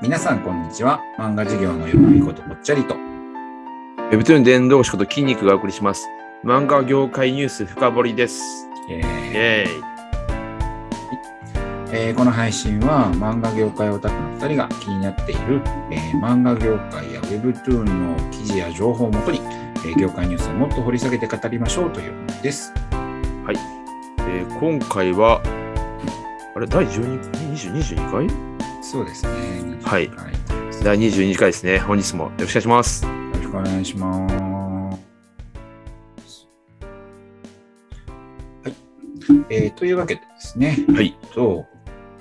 皆さん、こんにちは。漫画授業のよみことぽっちゃりと。ウェブトゥーン伝道師こと筋肉がお送りします。漫画業界ニュース深掘りです。えーイェーイ。えーこの配信は漫画業界オタクの2人が気になっている、えー漫画業界や Webtoon の記事や情報をもとに、えー業界ニュースをもっと掘り下げて語りましょうというものです。えー今回は、あれ、第12 20 22回？そうですね。はい22回第22回ですね。本日もよろしくお願いします。よろしくお願いします。はい。えーというわけでですね。はい。と、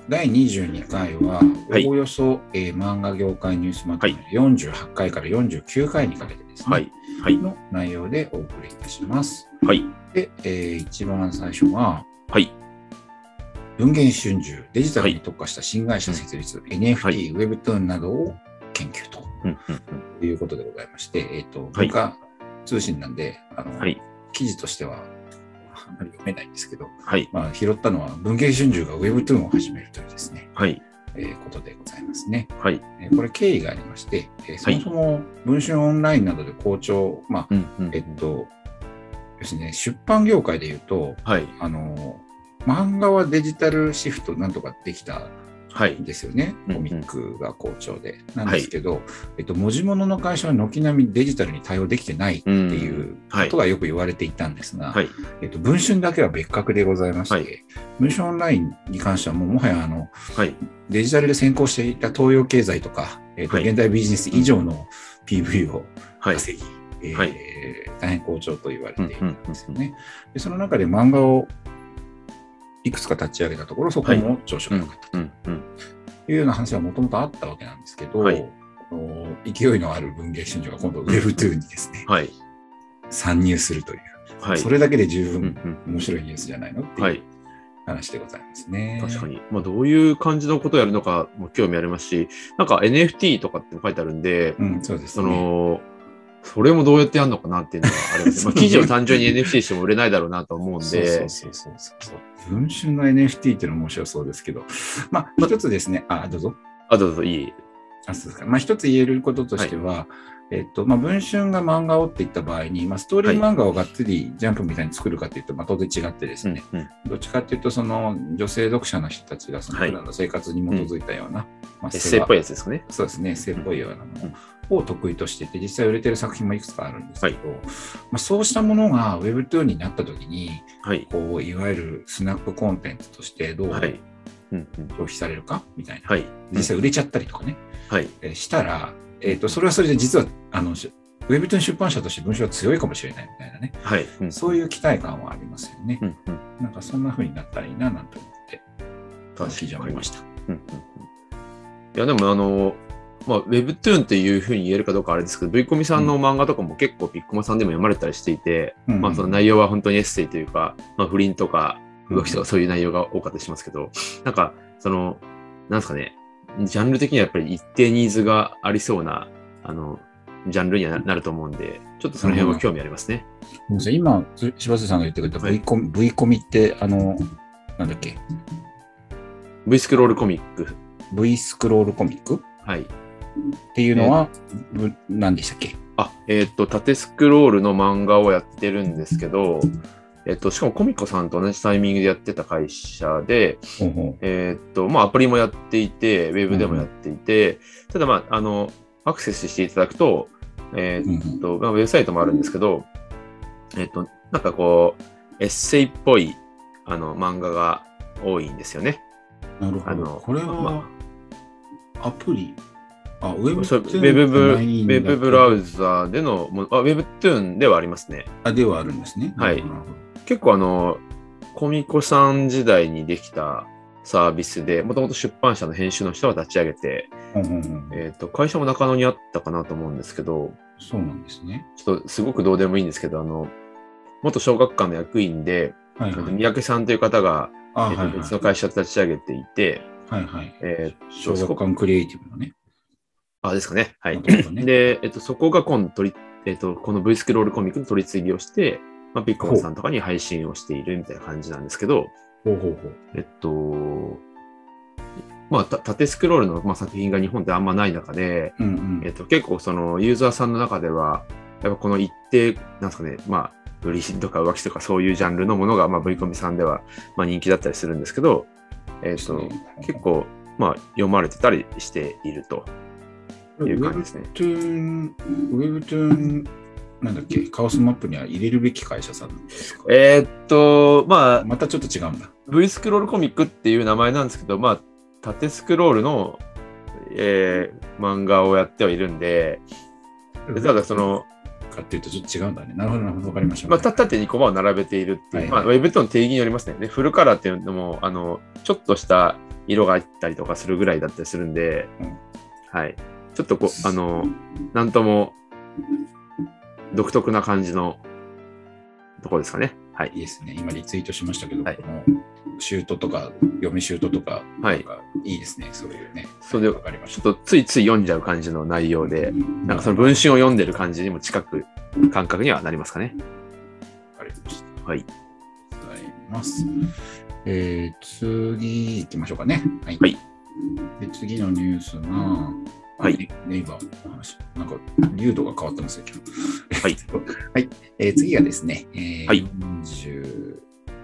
第22回は、はいおおよそ、えー漫画業界ニュースまとめ48回から49回にかけてですね、はい。はい。の内容でお送りいたします。はい。で、えー一番最初は、はい。文芸春秋、デジタルに特化した新会社設立、NFT、はい Webtoon などを研究ということでございまして、えっ、と、はい文化通信なんで、あの、はい。記事としてはあんまり読めないんですけど、はい。まあ、拾ったのは文芸春秋が Webtoon を始めるというですね、はい。えーことでございますね。はい。えーこれ経緯がありまして、えーそもそも文春オンラインなどで好調、まあ、うんうんえっと、ですね、出版業界で言うと、はい。あの、漫画はデジタルシフトなんとかできたはいん。ですよね。うんコミックが好調で。なんですけど、えっと、文字物の会社は軒並みデジタルに対応できてないっていうことがよく言われていたんですが、はい。えっと、文春だけは別格でございまして、はい文春オンラインに関してはもうもはやあの、はい。デジタルで先行していた東洋経済とか、えっとはい現代ビジネス以上の PV をはい。稼ぎ、えーはい大変好調と言われているんですようんね。でその中で漫画をいくつか立ち上げたところ、そこも調子が良かった。というような話はもともとあったわけなんですけど、はい勢いのある文芸春秋が今度 Web2 にですね、はい。参入するという、はい。それだけで十うん分うん面白いニュースじゃないのってはいいう話でございますね。確かに。まあ、どういう感じのことをやるのかも興味ありますし、なんか NFT とかって書いてあるんで、うん、そうですそね。の、それもどうやってやるのかなっていうのはあります。まあ、記事を単純に NFT しても売れないだろうなと思うんそうで、そうそうそうそう。文春の NFT っていうのも面白そうですけど、まあ、一つですね、あ、どうぞ。あ、どうぞいい。あそうですか。まあ、一つ言えることとしては、えっと、まあ、文春が漫画をって言った場合に、まあ、ストーリー漫画をがっつりジャンプみたいに作るかっていうと、まあ、当然違ってですね、うん。どっちかっていうと、その女性読者の人たちがそのはい普段の生活に基づいたような、まあ、エッセイっぽいい。やつですかね。そうですね、エッセイっぽいようなものを得意としていて、実際売れてる作品もいくつかあるんですけど、まあ、そうしたものが Webtoon になったときに、はい。こう、いわゆるスナックコンテンツとしてどうはい。うんうん。消費されるかみたいな。はい。実際売れちゃったりとかね、はい。えーしたら、えっ、と、それはそれで実は、あの、しウェブトゥーン出版社として文章は強いかもしれないみたいなね、はい。うんそういう期待感はありますよね。うんうん。なんかそんな風になったらいいななんて思って、記事を見ました。うんうんうんいや、でもあの、まあ、Webtoon っていうふうに言えるかどうかあれですけど、V コミさんの漫画とかも結構ピッコマさんでも読まれたりしていて、うん。まあその内容は本当にエッセイというか、まあ不倫とか動きとかそういう内容が多かったりしますけど、なんか、その、なんですかね、ジャンル的にはやっぱり一定ニーズがありそうな、あの、ジャンルにはななると思うんで、ちょっとその辺は興味ありますね。ごめん今、つ柴瀬さんが言ってくれたはい。V コミ、V コミって、あの、なんだっけ、V スクロールコミック。V スクロールコミック？はい。っていうのは、ぶ何でしたっけ？あ、えっ、と、縦スクロールの漫画をやってるんですけど、えっ、と、しかもコミコさんと同じタイミングでやってた会社で、えっ、と、まあ、アプリもやっていて、ウェブでもやっていて、ただ、まあ、あの、アクセスしていただくと、えっ、と、まあ、ウェブサイトもあるんですけど、えっ、と、なんかこう、エッセイっぽい、あの、漫画が多いんですよね。なるほど。これはま、アプリあ、ウェブそうウェブブ、ウェブブラウザーでのもの、あ、ウェブトゥーンではありますね。あ、ではあるんですね。はい結構あの、コミコさん時代にできたサービスで、もともと出版社の編集の人が立ち上げて、えっ、と、会社も中野にあったかなと思うんですけど、そうなんですね。ちょっとすごくどうでもいいんですけど、あの、元小学館の役員で、はいはい。三宅さんという方が。別の会社を立ち上げていて、はいはい。え小学館クリエイティブのね。あ、ですかね。はい。ねで、えっと、そこが今度取り、えっと、この V スクロールコミックの取り次ぎをして、まあ、ピッコマさんとかに配信をしているみたいな感じなんですけど、ほうほうほう。えっと、まあ、た縦スクロールの、まあ、作品が日本ってあんまない中で、うんうんえっと、結構そのユーザーさんの中では、やっぱこの一定、なんですかね、まあ、不倫とか浮気とかそういうジャンルのものが、まあ、V コミさんでは、まあ、人気だったりするんですけど、えっと、結構、まあ、読まれてたりしているという感じですね。Webtoon、Webtoon、なんだっけ、カオスマップには入れるべき会社さんですか？えーっと、まあ、またちょっと違うんだ。V スクロールコミックっていう名前なんですけど、まあ、縦スクロールの、えー漫画をやってはいるんで、ただその、かっていうとちょっと違うんだね。なるほど、なるほど、わかりました。まあ、た縦にコマを並べているっていう、はいまあ、ウェブとの定義によりますね。で、フルカラーっていうのも、あの、ちょっとした色があったりとかするぐらいだったりするんで、うんはい。ちょっとこう、あの、なんとも、独特な感じのところですかね。はいい。いですね。今リツイートしましたけど、はいこのシュートとか、読みシュートとか、はいいいですね。そういうね。それでわかりましちょっとついつい読んじゃう感じの内容で、た。なんかその文春を読んでる感じにも近く感覚にはなりますかね。わかりました。はい。ございます。えー、次行きましょうかね。はい。はいで次のニュースが、はいネネイバーの話。なんか、流度が変わってますよ、今日。はい。はい。えー次がですね、えーはい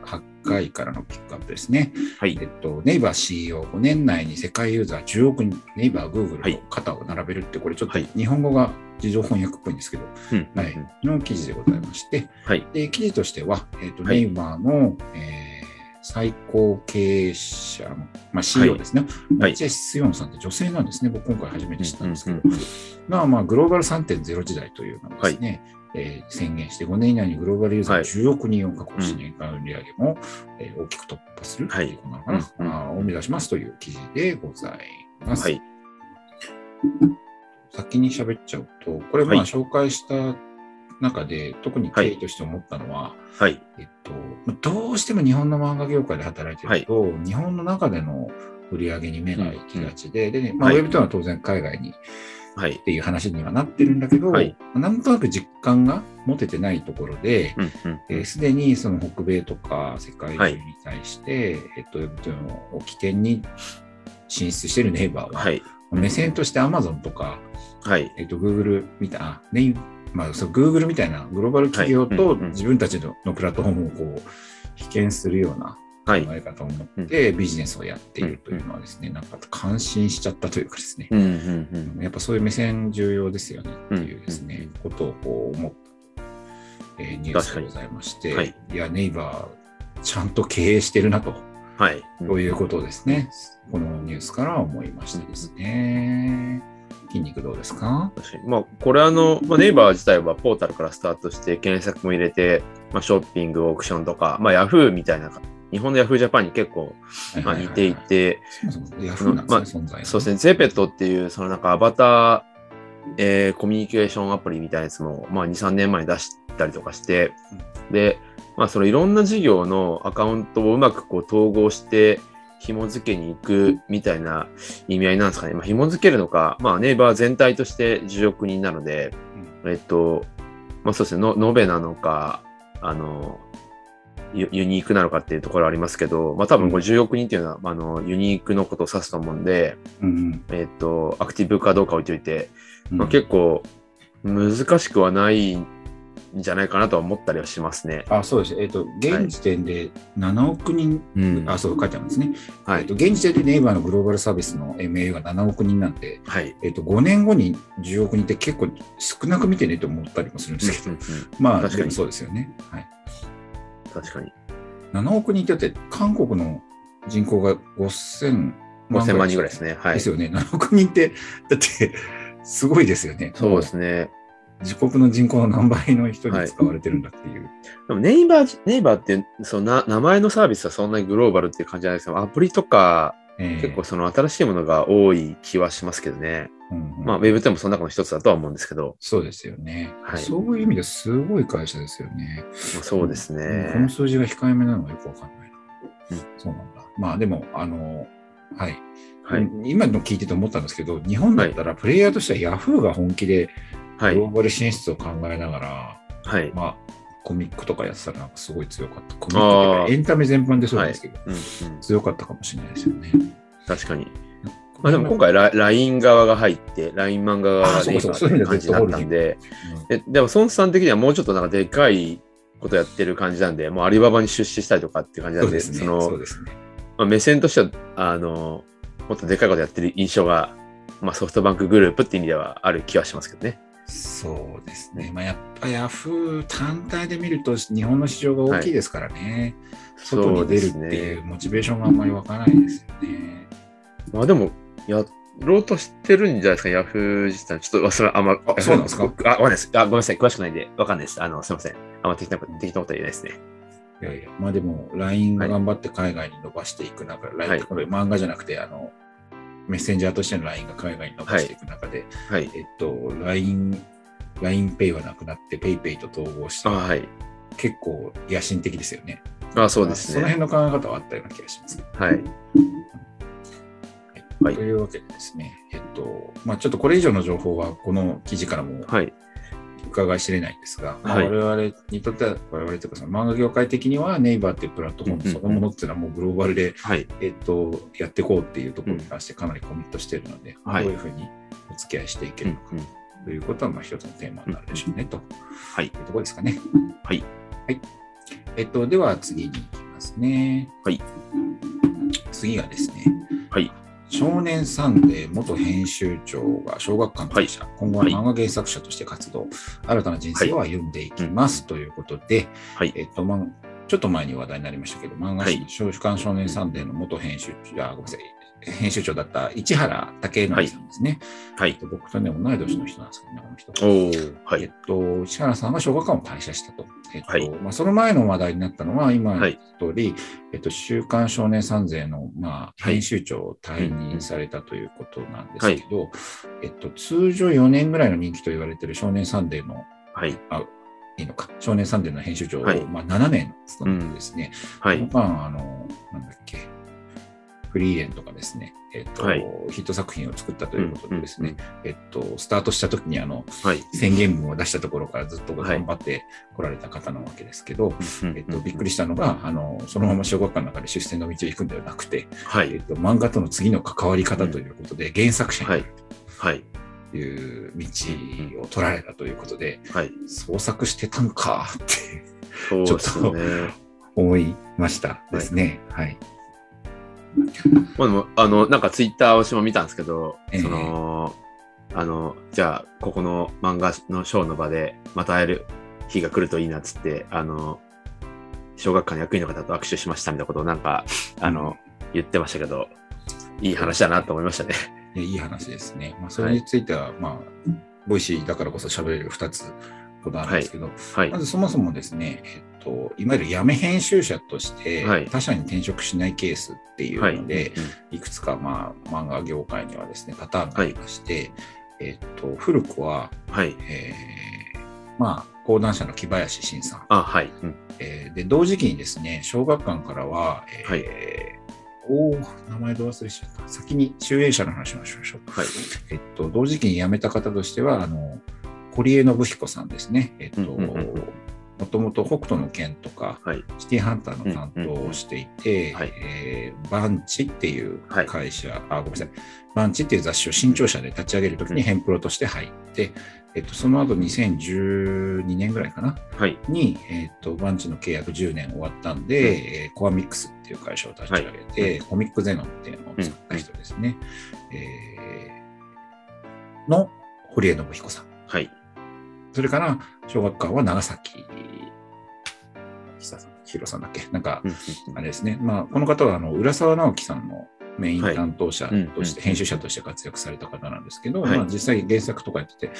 48回からのピックアップですね。はいえ。っと、ネイバー CEO、5年内に世界ユーザー10億人、ネイバー、グーグルはいと肩を並べるって、これちょっとはい日本語が自動翻訳っぽいんですけど、うん。はいうん、の記事でございまして、はい。で記事としては、えっとはいネイバーの、えー最高経営者の、まあ、CEO ですね、はい。チェ・スヨンさんって女性なんですね、僕今回初めて知ったんですけど、まあまあグローバル3.0時代というのをですね、えー宣言して5年以内にグローバルユーザーはい。10億人を確保し、年間売上も、えー大きく突破するとはい。いうことなのかな、まあを目指しますという記事でございます。はい。先に喋っちゃうと、これまあはい。紹介した中で、特に経緯として思ったのは、はい。えっと、まあどうしても日本の漫画業界で働いてると、日本の中での売り上げに目が行きがちで、でね、まあ、はいウェブというのは当然海外にはいっ。ていう話にはなってるんだけど、はいなんとなく実感が持ててないところで、うんうんえーすでにその北米とか世界中に対して、えっと、ウェブというのを起点に進出しているネイバーは、はい。目線として Amazon とか、はい。えっと、Google みたいな、ネイまあ、そう Google みたいなグローバル企業と自分たちののプラットフォームをこう、被験するようなはい。考え方を持ってビジネスをやっているというのはですね、なんか感心しちゃったというかですね。やっぱそういう目線重要ですよねっていうですねことをこう思った、えーニュースでございまして、はいいや、ネイバー、ちゃんと経営してるなと、はい。ということですね。このニュースから思いましたですね。筋肉どうですか？まあ、これあの、まあ、ネイバー自体はポータルからスタートして検索も入れて、まあ、ショッピング、オークションとか、まあ、ヤフーみたいな、日本のヤフージャパンに結構、まあ、似ていて、そうですね、ゼペットっていう、そのなんかアバター、えーコミュニケーションアプリみたいなやつも、まあ、2、3年前に出したりとかして、で、まあ、そのいろんな事業のアカウントをうまくこう統合して、紐付けに行くみたいな意味合いなんですかね。まあ、紐付けるのか、まあ、ネイバー全体として10億人なので、えっと、まあそうですね、の延べなのか、あの、ユユニークなのかっていうところはありますけど、まあ多分これ10億人っていうのは、あの、ユニークのことを指すと思うんで、うんえっと、アクティブかどうか置いといて、うん。まあ、結構難しくはないんじゃないかなとは思ったりはしますね。あそうです。えっ、と、現時点で7億人、うんあ、そう書いてあるんですね。はいえっと、。現時点でネイバーのグローバルサービスの MAU が7億人なんで、はい。えっと、5年後に10億人って結構少なく見てねと思ったりもするんですけど、まあ、確かにそうですよね。はい。確かに。7億人ってだって、韓国の人口が5000 5000万人ぐらいですね。はい。ですよね。7億人って、だって、すごいですよね。そうですね。自国の人口の何倍の人に使われてるんだっていう。でもネイバー、ネイバーって、そのな名前のサービスはそんなにグローバルっていう感じじゃないですけど、アプリとか、ええ結構その新しいものが多い気はしますけどね。うんうんまあ、ウェブでもその中の一つだとは思うんですけど、そうですよね、はいそういう意味ですごい会社ですよね。まあ、そうですうんこねの。数字が控えめなのはよくわかんないな。うんそうなんだ。まあでも、あの、はい。はい。今の聞いてて思ったんですけど、日本だったらプレイヤーとしては Yahoo が本気ではいグロ。ーバル進出を考えながら、はい。まあ、コミックとかやってたらなんかすごい強かった。コミックエンタメ全般でそうですけど、うんうん、強かったかもしれないですよね。確かに。まあでも今回ラ LINE 側が入って、LINE 漫画側があそうかそうかそういう意味では感じになったんで、うんででも孫さん的にはもうちょっとなんかでかいことやってる感じなんで、もうアリババに出資したりとかっていう感じなんで、そね。そのそうですね。まあ、目線としては、あの、もっとでかいことやってる印象が、まあソフトバンクグループって意味ではある気はしますけどね。そうですね。まあ、やっぱヤフー単体で見ると日本の市場が大きいですからね。外に出るっていうモチベーションがあんまり湧かないですよね。まあでも、やろうとしてるんじゃないですか、ヤフー自体。ちょっと、それはあんま、あそうなんですか？僕あ、わかんないです。あ、ごめんなさい。詳しくないんで、わかんないです。あの、すいません。あんま適当なこと、言えないですね。いやいや、まあでも LINE が頑張って海外に伸ばしていく中、LINE ってこれ漫画じゃなくて、あの、メッセンジャーとしての LINE が海外に伸ばしていく中で、はい。えっと、LINE、LINEPay はなくなって PayPay と統合してあ、、はい。結構野心的ですよね。あ、そうですそのね。辺の考え方はあったような気がします。はい。はいというわけでですね、えっと、まあちょっとこれ以上の情報はこの記事からもはい。伺い知れないんですが、まあはい我々にとっては、我々というかその漫画業界的にはネイバーっていうプラットフォームそのものっていうのはもうグローバルで、はい。えっと、やっていこうっていうところに関してかなりコミットしているので、はいどういうふうにお付き合いしていけうんるのかということは、まあ一つのテーマになるでしょうね、とはい。いうところですかね。はい。はい。えっと、では次に行きますね。はい。次がですね、はい。少年サンデー元編集長が小学館退社、今後ははい漫画原作者として活動、新たな人生を歩んでいきます、ということで、はい。えっと、まあ、ちょっと前に話題になりましたけど、漫画誌、はい。週刊少年サンデーの元編集長、あごめんなさい、編集長だった市原武法さんですね。はい。僕とね、同い年の人なんですけどね、この人。はい。えっと、市原さんは小学館を退社したと。えっと、はいまあ、その前の話題になったのは、今はい言った通り、えっと、週刊少年サンデーの、まあ、はい編集長を退任されたということなんですけど、えっと、通常4年ぐらいの任期と言われている少年サンデーの、はい。あ、いいのか、少年サンデーの編集長を、はいまあ、7年務めてですね、はい。この間、あの、なんだっけ、フリーレンとかですね、えっと、はいヒット作品を作ったということでですね、うん。えっと、スタートした時にあの、はい。宣言文を出したところからずっとはい頑張って来られた方なわけですけど、うんえっと、びっくりしたのが、あの、そのまま小学館の中で出世の道を行くんではなくて、はい。えっと、漫画との次の関わり方ということで、原作者になるはい。という道を取られたということで、はい。創作してたんかってそうですね。思いましたですね。はい。まあでも、あの、なんかツイッターを私も見たんですけど、ええその、あの、じゃあ、ここの漫画のショーの場でまた会える日が来るといいなっつって、あの、小学館の役員の方と握手しましたみたいなことをなんか、あの、言ってましたけど、いい話だなと思いましたね。いやいい話ですね。まあ、それについては、まあ、 Voicy だからこそ喋れる2つことあるんですけど、はいま。ずそもそもですね、えっと、いわゆる辞め編集者としてはい他社に転職しないケースっていうはい。ので、うんい、くつかまあ漫画業界にはですね、パターンがありまして、えっと、古くは、はい。えーまあ、講談社の木林慎さん、あ、はい。うんえーで、同時期にですね、小学館からは、えーはいおー名前ど忘れしちゃった。先に集英社の話をしましょう。はい。えっと、同時期に辞めた方としては、あの、堀江信彦さんですね。えっと、うんうんうんうんもともと北斗の拳とか、はい。シティハンターの担当をしていて、うんうんはいえーバンチっていうはい会社、あ、ごめんなさい。バンチっていう雑誌を新潮社で立ち上げるときにうんヘンプロとして入って、えっと、その後2012年ぐらいかな、はい。に、えっと、バンチの契約10年終わったんで、えーコアミックスっていう会社を立ち上げて、コミックゼノンっていうのを作った人ですね。えーの堀江信彦さん。はい。それから、小学館は長崎。久さん、弘さんだっけ？なんかう、んあれですね。まあ、この方は、あの、浦沢直樹さんのメイン担当者はいとして、うん編集者として活躍された方なんですけど、はい。まあ、実際原作とかやってて、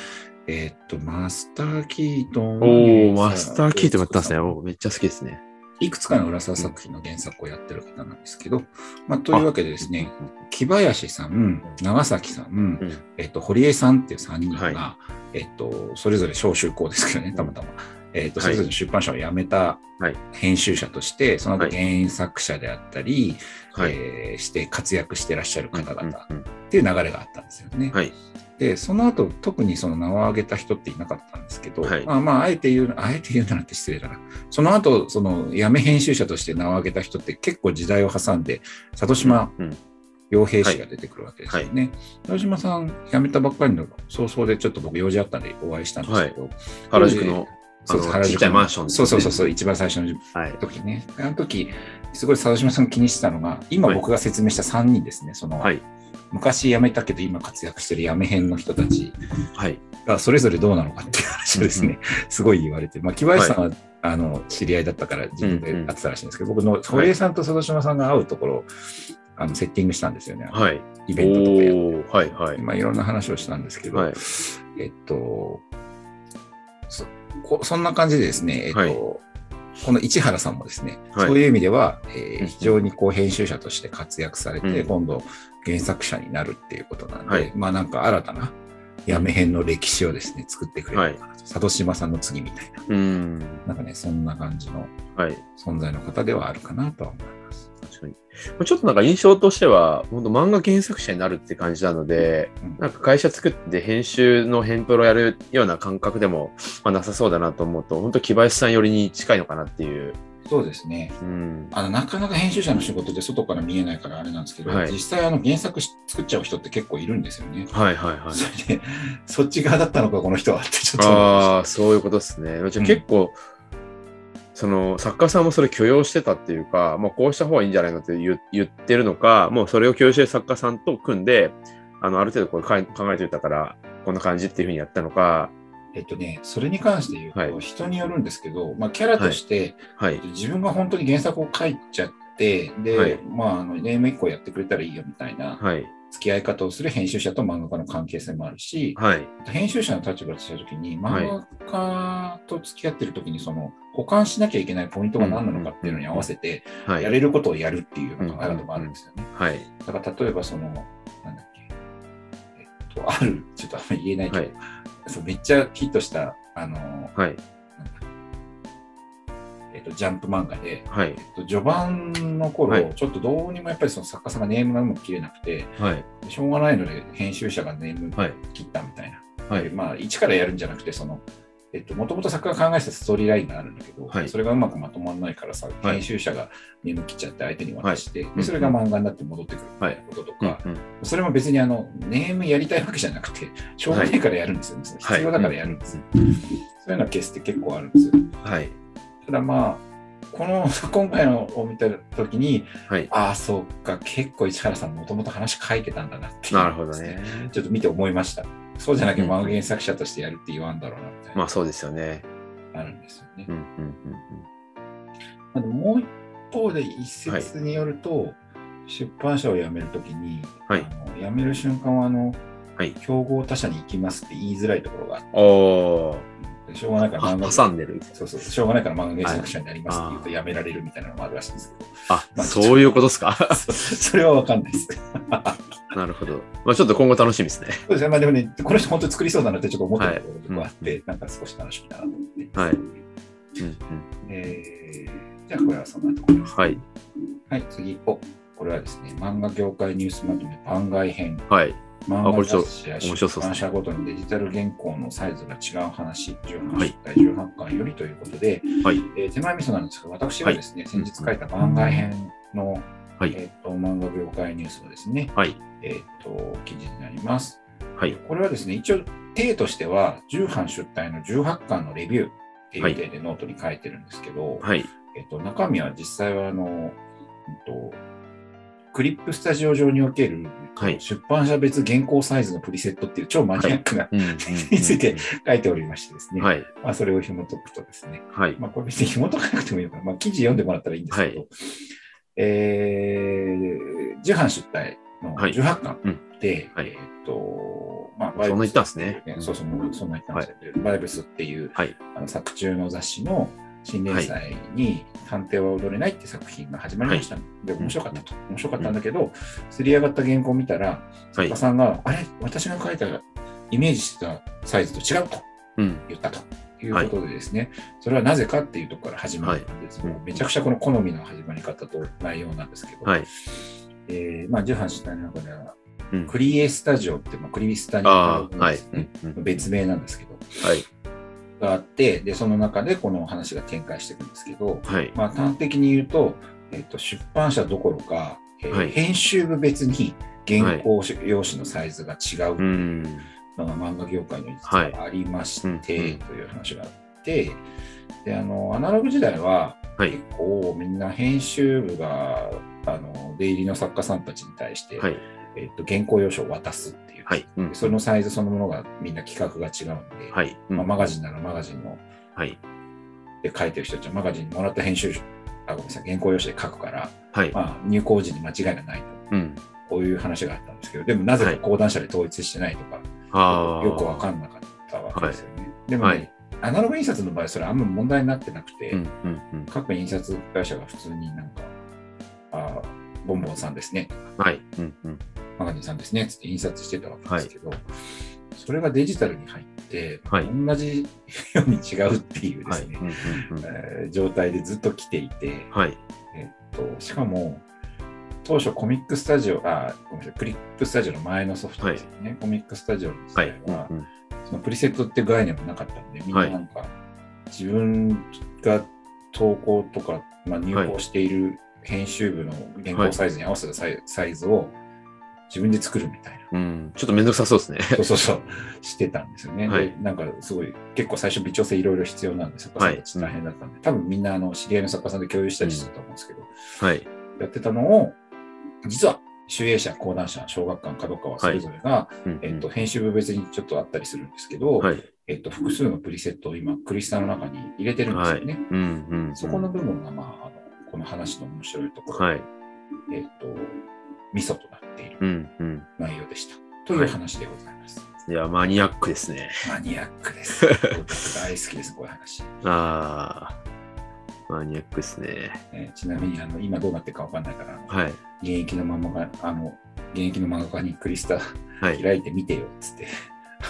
えーっと、マスター・キートンおー、はマスターキートもやっすね。おーめっちゃ好きですね。いくつかの浦沢作品の原作をやってる方なんですけど、まあ、というわけでですね、木林さん、長崎さん、うん。えっと、堀江さんっていう3人が、はえっと、それぞれ小中高ですけどね、たまたま。えっと、それぞれの出版社を辞めたはい編集者として、その後はい原作者であったり、はい。えーして活躍してらっしゃる方々っうんうんていう流れがあったんですよね。はい。で、その後、特にその名を挙げた人っていなかったんですけど、はいまあまあ、あえて言う、あえて言うならって失礼だな。その後、その、辞め編集者として名を挙げた人って結構時代を挟んで、里島うん傭兵士が出てくるわけですよね。田島さん辞めたばっかりの早々でちょっと僕用事あったんでお会いしたんですけど、原宿のそうそう原宿ちっちゃいマンションそうそうそうそう、一番最初のはい。時ね。あの時、すごい佐島さんが気にしてたのが、今はい僕が説明した3人ですね。その、はい。昔辞めたけど今活躍してる辞め編の人たちはい。がそれぞれどうなのかっていう話をですね、すごい言われて、まあ、木林さんは、あの知り合いだったから自分で会ってたらしいんですけど、僕の堀江さんと佐島さんが会うところをあのセッティングしたんですよね。はい。イベントとかやって。はい。はい。まあ、いろんな話をしたんですけど、はい。えっとそこ、そんな感じでですね、えっと、はいこの市原さんもですね、はいそういう意味では、えーうん非常にこう編集者として活躍されて、うん今度原作者になるっていうことなんで、はいまあなんか新たなやめ編の歴史をですね、作ってくれるのかなと、佐渡島さんの次みたいな、うん。なんかね、そんな感じのはい。存在の方ではあるかなとは思います。確かに。ちょっとなんか印象としては、本当漫画原作者になるって感じなので、うんなんか会社作って編集の編プロやるような感覚でも、まあ、なさそうだなと思うと、本当木林さん寄りに近いのかなっていう。そうですね。うん。あのなかなか編集者の仕事で外から見えないからあれなんですけど、はい実際あの原作し作っちゃう人って結構いるんですよね。はいはいはい。それで、そっち側だったのか、この人はってちょっとああ、そういうことですね。じゃあ結構、その作家さんもそれ許容してたっていうか、もうこうした方がいいんじゃないのって言ってるのか、もうそれを許容してる作家さんと組んで、あのある程度こうかい考えておいたから、こんな感じっていうふうにやったのか、えっとね、それに関して言うと、はい人によるんですけど、まあ、キャラとして、はい。自分が本当に原作を書いちゃって、で、はいまあ、あの、ネーム1個やってくれたらいいよみたいなはい。付き合い方をする編集者と漫画家の関係性もあるし、はい。編集者の立場としたときに、はい漫画家と付き合ってるときに、その、保管しなきゃいけないポイントが何なのかっていうのに合わせて、はい。やれることをやるっていうのがあるともあるんですよね。はい。だから例えばその、なんだっけ、えっと、ある、ちょっとあんまり言えないけど、はいそうめっちゃヒットした、あの、はい。えっと、ジャンプ漫画で、はいえ。っと、序盤の頃、はいちょっとどうにもやっぱりその作家さんがネームがうまく切れなくて、はい。しょうがないので編集者がネームはい。切ったみたいな。はい。まあ、一からやるんじゃなくて、その、えっと、もともと作家が考えたストーリーラインがあるんだけど、はいそれがうまくまとまらないからさ、はい編集者がネーム切っちゃって相手に渡して、いでそれが漫画になって戻ってくるみたいなこととか、うんうんそれも別にあのネームやりたいわけじゃなくて、しょうがないからやるんですよ、必要だからやるんですよ、そういうのケースって結構あるんですよ。はい。ただまあ、この 今回のを見たときに、はい。ああ、そうか、結構市原さんもともと話書いてたんだなっていうなるほどね。ちょっと見て思いました。そうじゃなきゃうん漫画原作者としてやるって言わんだろうなみたいな、まあそうですよね。あるんですよね。うんうんまあでももう一方で一説によると、出版社を辞めるときに、はいあの辞める瞬間はあの、はい競合他社に行きますって言いづらいところがあって、しょうがないから漫ー。画挟んでる。そうそう、しょうがないから漫画原作者になりますって言うとはい辞められるみたいなのもあるらしいんですけど、あ、まあそういうことですか？それはわかんないです。なるほど。まあちょっと今後楽しみですね。そうですね。まあでもね、この人本当に作りそうだなってちょっと思ったところがあって、なんか少し楽しみだなと思って。はい。うんえーじゃあこれはそんなところです。はい。はい、次。お、これはですね、漫画業界ニュースまとめ番外編。はい。漫画雑誌や出版社ごとにデジタル原稿のサイズが違う話、18はい第18巻よりということで、はい。えー手前味噌なんですが、私がですね、先日書いた番外編の、はいえーと漫画業界ニュースのですね、はい。えーと記事になります。はい。これはですね、一応、体としては、重版出題の18巻のレビューっていう体でノートに書いてるんですけど、はい。えっと、中身は実際はあの、うんと、クリップスタジオ上における、はい。出版社別原稿サイズのプリセットっていう超マニアックな、うんうんについて書いておりましてですね、はい。まあ、それを紐解くとですね、はい。まあ、これ別に紐解かなくてもいいのか。な、まあ、記事読んでもらったらいいんですけど、はえー、重版出題のはい。18巻で、はい。えっと、まあ、そんな言ったんですね。バイブスそうそう、そんな言ったんですよ、バイブスっていう、はい。あの作中の雑誌の新連載に探偵は踊れないって作品が始まりました、で、面白かったと。面白かったんだけど、すり上がった原稿を見たら、はい。作家。さんが、あれ？私が書いたイメージしてたサイズと違うとうん。言ったと。いうことでですね、それはなぜかっていうところから始まるんです、はい。めちゃくちゃこの好みの始まり方と内容なんですけど、はい。えーまあ、重版主体の中では、うん。クリエスタジオって、まあ、クリスタにああ、はい。ねうんうん。別名なんですけど、はい。があって、で、その中でこの話が展開していくんですけど、はい。まあ、端的に言うと、えっと出版社どころか、えーはい編集部別に原稿用紙のサイズが違ううん。のが漫画業界に実はありまして、はいという話があって、であのアナログ時代ははい結。構みんな編集部があの出入りの作家さんたちに対して、はい。えっと、原稿用紙を渡すってはい。うんでそのサイズそのものがみんな規格が違うんで、はい。うんまあ、マガジンならマガジンのはい。で書いてる人たちはマガジンにもらった編集あごめんなさい原稿用紙で書くから、はい。まあ、入稿時に間違いがないとうん。こういう話があったんですけどでもなぜか講談社で統一してないとか、ああ。よくわかんなかったわけですよね。でもね、はいアナログ印刷の場合それあんま問題になってなくて、うん。うん。うん。各印刷会社が普通になんかあボンボンさんですねはい。うん。うん。マガジンさんですね。つって印刷してたわけですけど、それがデジタルに入って、はい。同じように違うっていうではい。すね、状態でずっと来ていて、はい。えっと、しかも当初コミックスタジオあごめんなさいクリップスタジオの前のソフトですよね、コミックスタジオの時はい。代。は、うんうん。そのプリセットって概念もなかったんでみんななんか、自分が投稿とか、まあ、入稿している編集部の原稿サイズに合わせたサイ,、サイズを自分で作るみたいな。うん。ちょっとめんどくさそうですね。そうそうそう、してたんですよね。はいでなんかすごい、結構最初微調整いろいろ必要なんで、作家さんたち大変だったんで、多分みんなあの知り合いの作家さんで共有したりしてたと思うんですけど、はい。やってたのを、実は、集英社、講談社、小学館、角川、それぞれが、うんえっと、編集部別にちょっとあったりするんですけど、はい。えっと、複数のプリセットを今、クリスタの中に入れてるんですよね。うん。うん。そこの部分が、まあ、あのこの話の面白いところ、はい。えっと、ミソとなっているうん。うん。内容でした。という話でございます。いや、マニアックですね。マニアックです。僕大好きです、こういう話。ああ。マニアックですね。えーちなみにあの、今どうなってるかわかんないから、はい。現役のままが、あの、現役の漫画家にクリスタはい。開いてみてよっつって、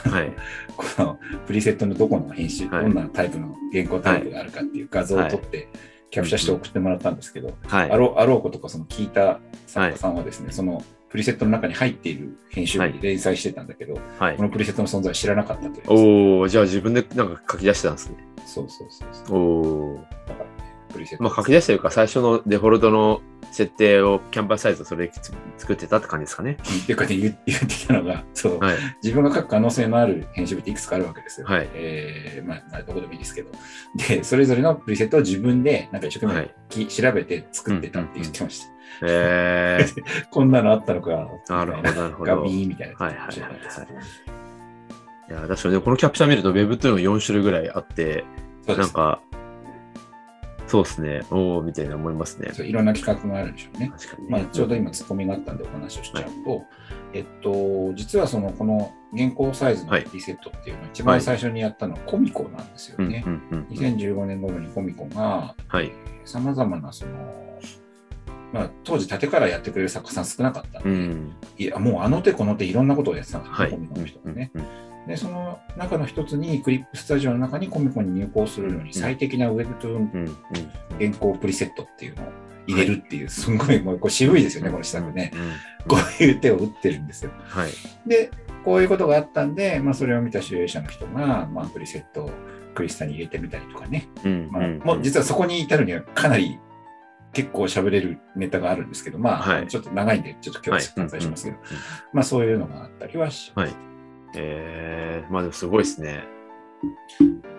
はい。このプリセットのどこの編集、はいどんなタイプの原稿タイプがあるかっていう画像を撮って、キャプチャーして送ってもらったんですけど、はいあ。ろうあろうことかその聞いた作家さんはですね、そのプリセットの中に入っている編集部で連載してたんだけど、はいこ。のプリセットの存在を知らなかったという。おおじゃあ自分でなんか書き出してたんですね。そうそうそうそう。おおだからね、プリセット。まあ書き出してるか、最初のデフォルトの設定をキャンバスサイズをそれで作ってたって感じですかね。っていうかね、言言ってきたのが、そう、はい。自分が書く可能性のある編集部っていくつかあるわけですよ。はいえーまあ、どこでもいいですけど。で、それぞれのプリセットを自分で、なんか一生懸はい調べて作ってたって言ってました。えー、こんなのあったのか。なるほど、なるほど。ガビーンみたいな。はいはいはいはいいや、確かにね、このキャプチャー見ると Webtoon が4種類ぐらいあって、なんか、そうですね、おおみたいな思いますね。いろんな企画があるんでしょうね。確かにね。まあ、ちょうど今、ツッコミがあったんでお話をしちゃうと、えっと、実はその、この原稿サイズのはいリセットっていうのは、一番最初にやったのはコミコなんですようんねう。んうん。2015年頃にコミコが、はい。さまざまなその、まあ、当時、縦からやってくれる作家さん少なかったんで、うん。いや、もうあの手この手いろんなことをやってたんですよ、はい。コミコの人がね。うんうんで、その中の一つに、クリップスタジオの中にコミコに入稿するのに最適なウェブトゥーン原稿プリセットっていうのを入れるっていう、すんごい、もうこれ渋いですよね、この施策ね。こういう手を打ってるんですよ。はい。で、こういうことがあったんで、まあ、それを見た集英者の人が、まあ、プリセットをクリスタに入れてみたりとかね。うんまあ、もう実はそこに至るにはかなり結構喋れるネタがあるんですけど、まあ、はい。ちょっと長いんで、ちょっと今日は割愛しますけど、まあ、そういうのがあったりはします。えー、まあでもすごいですね。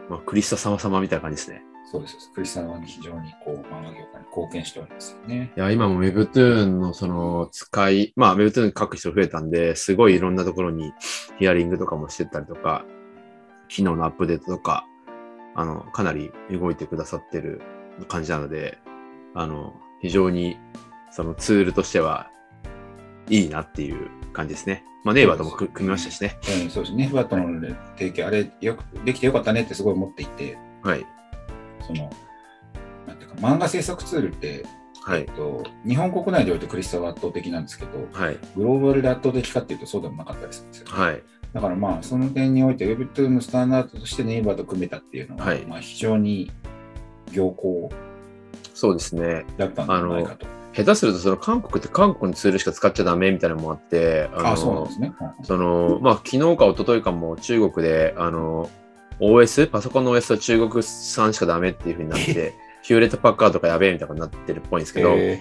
まあ、クリスタ様様みたいな感じですね。そうです。クリスタンは非常にこう漫画業界に貢献しておりますよね。いや、今も Webtoon のその使い、まあ Webtoon 書く人増えたんで、すごいいろんなところにヒアリングとかもしてたりとか、機能のアップデートとか、あの、かなり動いてくださってる感じなので、あの、非常にそのツールとしてはいいなっていう感じですね。まあ、ネイバーともく組みましたしね。うん、そうですね。ふわっとの提携、あれよくできてよかったねってすごい思っていて、はい。その、なんていうか、漫画制作ツールって、はいえっ。と、日本国内でおいてクリスタは圧倒的なんですけど、はい。グローバルで圧倒的かっていうとそうでもなかったりするんですよ、はい。だからまあ、その点において Webtoon のスタンダードとしてネイバーと組めたっていうのは、はいまあ非常に良好そうですね。だったんじゃないかと。下手すると、その韓国って韓国のツールしか使っちゃダメみたいなのもあって、あのそうなんですね。うんその、まあ、昨日か一昨日かも中国で、あの、OS、パソコンの OS は中国産しかダメっていうふうになって、ヒューレット・パッカードとかやべえみたいになってるっぽいんですけど、え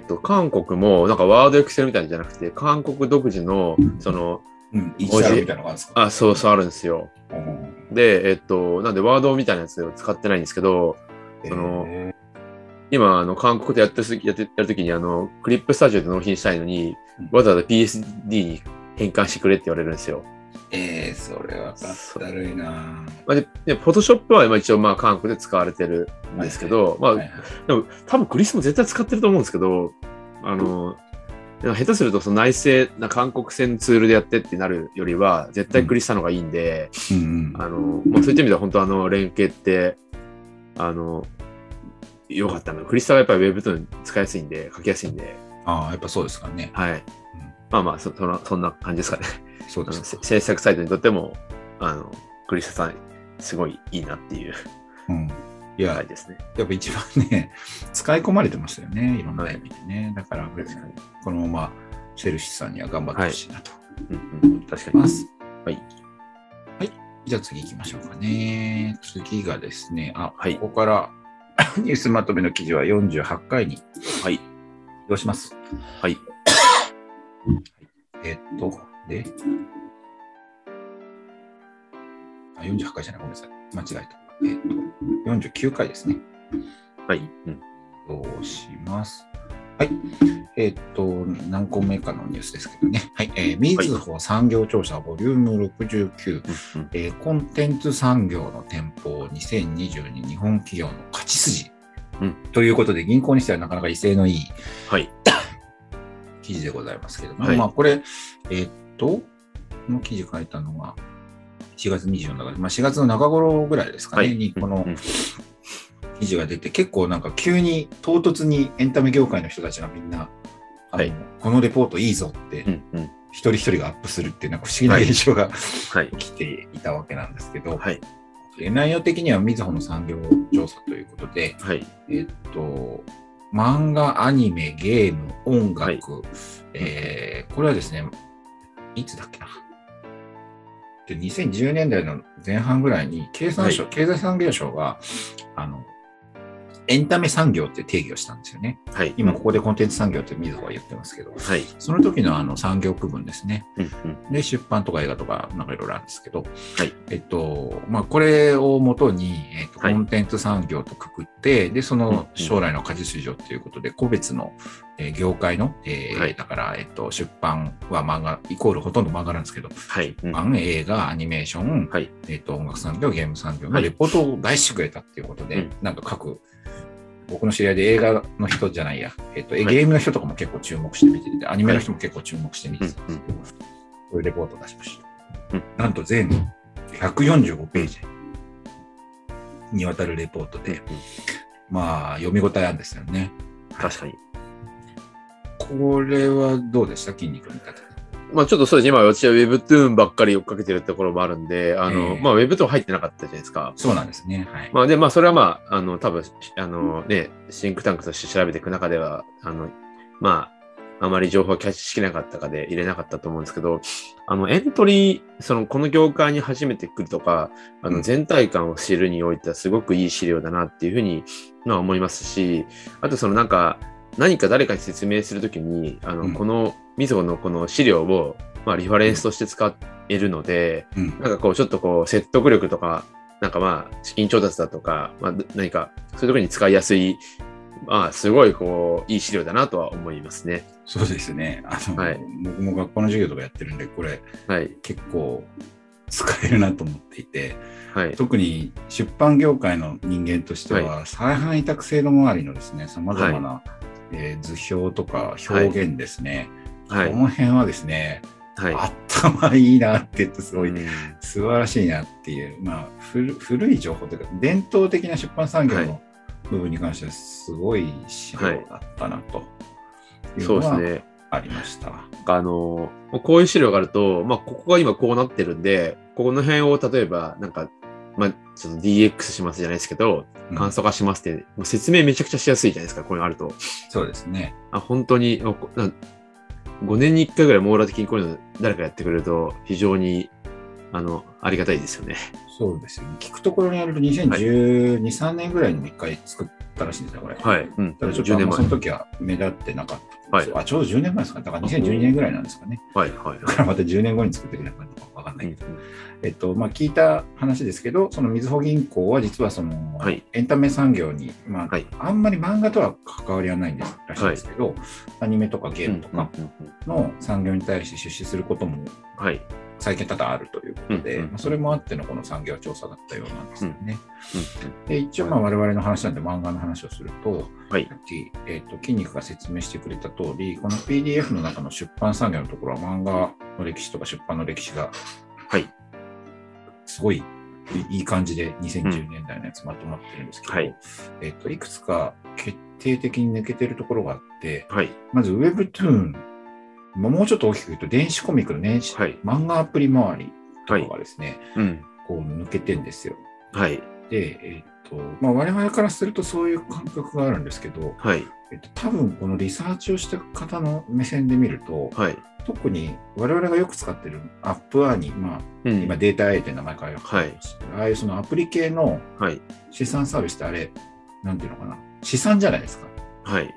えっと、韓国も、なんかワードエクセルみたいなんじゃなくて、韓国独自の、その、うん、一社みたいなのがあるんですか？あ、そうそうあるんですよ。うん。で、えっと、なんでワードみたいなやつを使ってないんですけど、そのえ今、あの、韓国でやってるやってやるときに、あの、クリップスタジオで納品したいのにうん、わざわざ PSD に変換してくれって言われるんですよ。えーそれはかったるいな。まあ、で、でフォトショップは今一応まあ韓国で使われてるんですけど、まあ、はいはい。でも多分クリスも絶対使ってると思うんですけど、あの、下手するとその内製な韓国製のツールでやってってなるよりは、絶対クリスたのがいいんで、うんうん。あの、まあ、そういった意味では本当あの、連携って、あの、良かったな。クリスタはやっぱり Web と使いやすいんで、書きやすいんで、ああ、やっぱそうですかね。はい。まあまあそ、そのそんな感じですかね。そうです制作サイトにとっても、あの、クリスタさん、すごいいいなっていううん。いや、ね。やっぱ一番ね、使い込まれてましたよね、いろんな意味でね。だから。このままセルシスさんには頑張ってほしいなとうんうん、確かに。はい。はい。じゃあ次行きましょうかね。次がですね、あ、はいここから ニュースまとめの記事は48回にはい。移動します。はい。えっと、で、あ、48回じゃない、ごめんなさい。間違えた。えっと、49回ですね。はい。うん。どうします。はい。えっと、何個目かのニュースですけどね。はい。えー、みずほ産業調査ボリューム69、うんうんえーコンテンツ産業の店舗2022日本企業の勝ち筋。うんということで、銀行にしてはなかなか威勢のいいはい。記事でございますけども、はいまあこれ、えーっと、この記事書いたのが4月24だから、まあ、4月の中頃ぐらいですかね、はいにこの記事が出て、結構なんか急に唐突にエンタメ業界の人たちがみんな、はいこのレポートいいぞってうんうん。一人一人がアップするっていうなんか不思議な現象がはい。起きていたわけなんですけど、はい。で内容的にはみずほの産業調査ということで、はい。えっと、漫画、アニメ、ゲーム、音楽、はいえーこれはですね、いつだっけな？で2010年代の前半ぐらいに経産省、は経済産業省が、あの、エンタメ産業って定義をしたんですよね。はい。今ここでコンテンツ産業ってみずほは言ってますけど、はい。その時のあの産業区分ですね。うんうん。で、出版とか映画とか、なんかいろいろあるんですけど、はい。えっと、まあ、これをもとに、えっと、はいコンテンツ産業とくくって、で、そうんの将来の価値市場ということで、個別の、えー業界の、えーはいだから、えっと、出版は漫画、イコールほとんど漫画なんですけど、はい。うん漫画、映画、アニメーション、はい。えっと、音楽産業、ゲーム産業のはいレポートを出してくれたっていうことで、うんなんか各、僕の知り合いで映画の人じゃないや、えっと、ゲームの人とかも結構注目して見てて、アニメの人も結構注目して見てたんですけど、こういうレポートを出しました。うん。なんと全145ページにわたるレポートで、まあ、読み応えあるんですよね。確かに。これはどうでした？筋肉見たまあちょっとそうですね。今私は Webtoon ばっかり追っかけてるところもあるんで、あの、ええまあ Webtoon 入ってなかったじゃないですか。そうなんですね。はい。まあで、まあそれはまあ、あの、多分、あのね、シンクタンクとして調べていく中では、あの、まあ、あまり情報をキャッチしきれなかったかで入れなかったと思うんですけど、あの、エントリー、その、この業界に初めて来るとか、あの、うん全体感を知るにおいてはすごくいい資料だなっていうふうに、まあ思いますし、あとそのなんか、何か誰かに説明するときに、あの、うんこの、みずほのこの資料を、まあ、リファレンスとして使えるので、うん。なんかこう、ちょっとこう、説得力とか、なんかまあ、資金調達だとか、まあ、何か、そういうところに使いやすい、まあ、すごいこう、いい資料だなとは思いますね。そうですね。あの、はい僕も学校の授業とかやってるんで、これはい。結構使えるなと思っていて、はい。特に出版業界の人間としては、再販委託制度周りのですね、様々な、えー図表とか表現ですね、はい。この辺はですね、はい。頭いいなって言ってすごい、うん素晴らしいなっていう、まあ、古古い情報というか、伝統的な出版産業はの部分に関しては、すごい資料だったなというそうのはですね。ありました。あの、こういう資料があると、まあ、ここが今こうなってるんで、この辺を例えば、なんか、まあ、ちょっと DX しますじゃないですけど、うん簡素化しますって、もう説明めちゃくちゃしやすいじゃないですか、こういうのあると。そうですね。あ本当に、おな5年に1回ぐらい網羅的にこういうの誰かやってくれると、非常に、あの、ありがたいですよね。そうですよね。聞くところによると2012、3年ぐらいにも1回作ったらしいんですよ、これ。はい。うん。ただちょっとあん10年前まその。時は目立ってなかった。はいあ、ちょうど10年前ですか。だから2012年ぐらいなんですかね。はい。はい。だからまた10年後に作ってくれなかったのかわかんないうんけど。えっと、まあ、聞いた話ですけど、そのみずほ銀行は実はその、はいエンタメ産業に、まあ、はいあんまり漫画とは関わりはないんですらしいんですけど、アニメとかゲームとかの産業に対して出資することもはい。最近多々あるということで、まあそれもあってのこの産業調査だったようなんですよね。うんで一応まあ我々の話なんで漫画の話をすると、はいさ。っき、えー、と筋肉が説明してくれた通り、この PDF の中の出版産業のところは漫画の歴史とか出版の歴史がはい。すごいいいい感じで2010年代のやつまとまってるんですけど、はいえっといくつか決定的に抜けてるところがあって、はい。まず Webtoon、まあもうちょっと大きく言うと電子コミックの電子、はい。漫画アプリ周りとはいかがですね、うん。こう抜けてんですよ。はい。で、えっとまあ、我々からするとそういう感覚があるんですけど、はい。えっと、多分このリサーチをした方の目線で見ると、はい。特に我々がよく使ってるアップアーニー、まあ、うん今データ A って名前変えようと思いますけどああいうそのアプリ系のはい。資産サービスってあれ、なんていうのかな、資産じゃないですか。はい。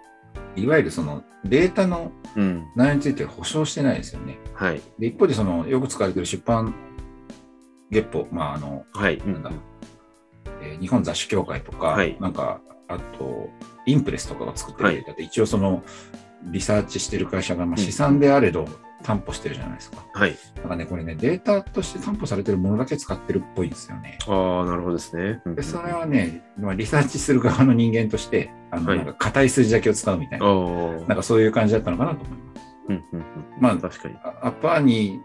いわゆるそのデータのうん。内容について保証してないですよね。はい。で一方でそのよく使われてる出版月報、まああのはい。なんだえー日本雑誌協会とか、はいなんかあとインプレスとかが作ってるデータって、一応そのリサーチしてる会社がまあうん資産であれど担保してるじゃないですか。はい。だからね、これね、データとして担保されてるものだけ使ってるっぽいんですよね。ああ、なるほどですね。うんで、それはね、まあ、リサーチする側の人間として、あの、はいなんか硬い数字だけを使うみたいな、ああ。なんかそういう感じだったのかなと思います。うんうんうん。まあ確かに。あアッパーに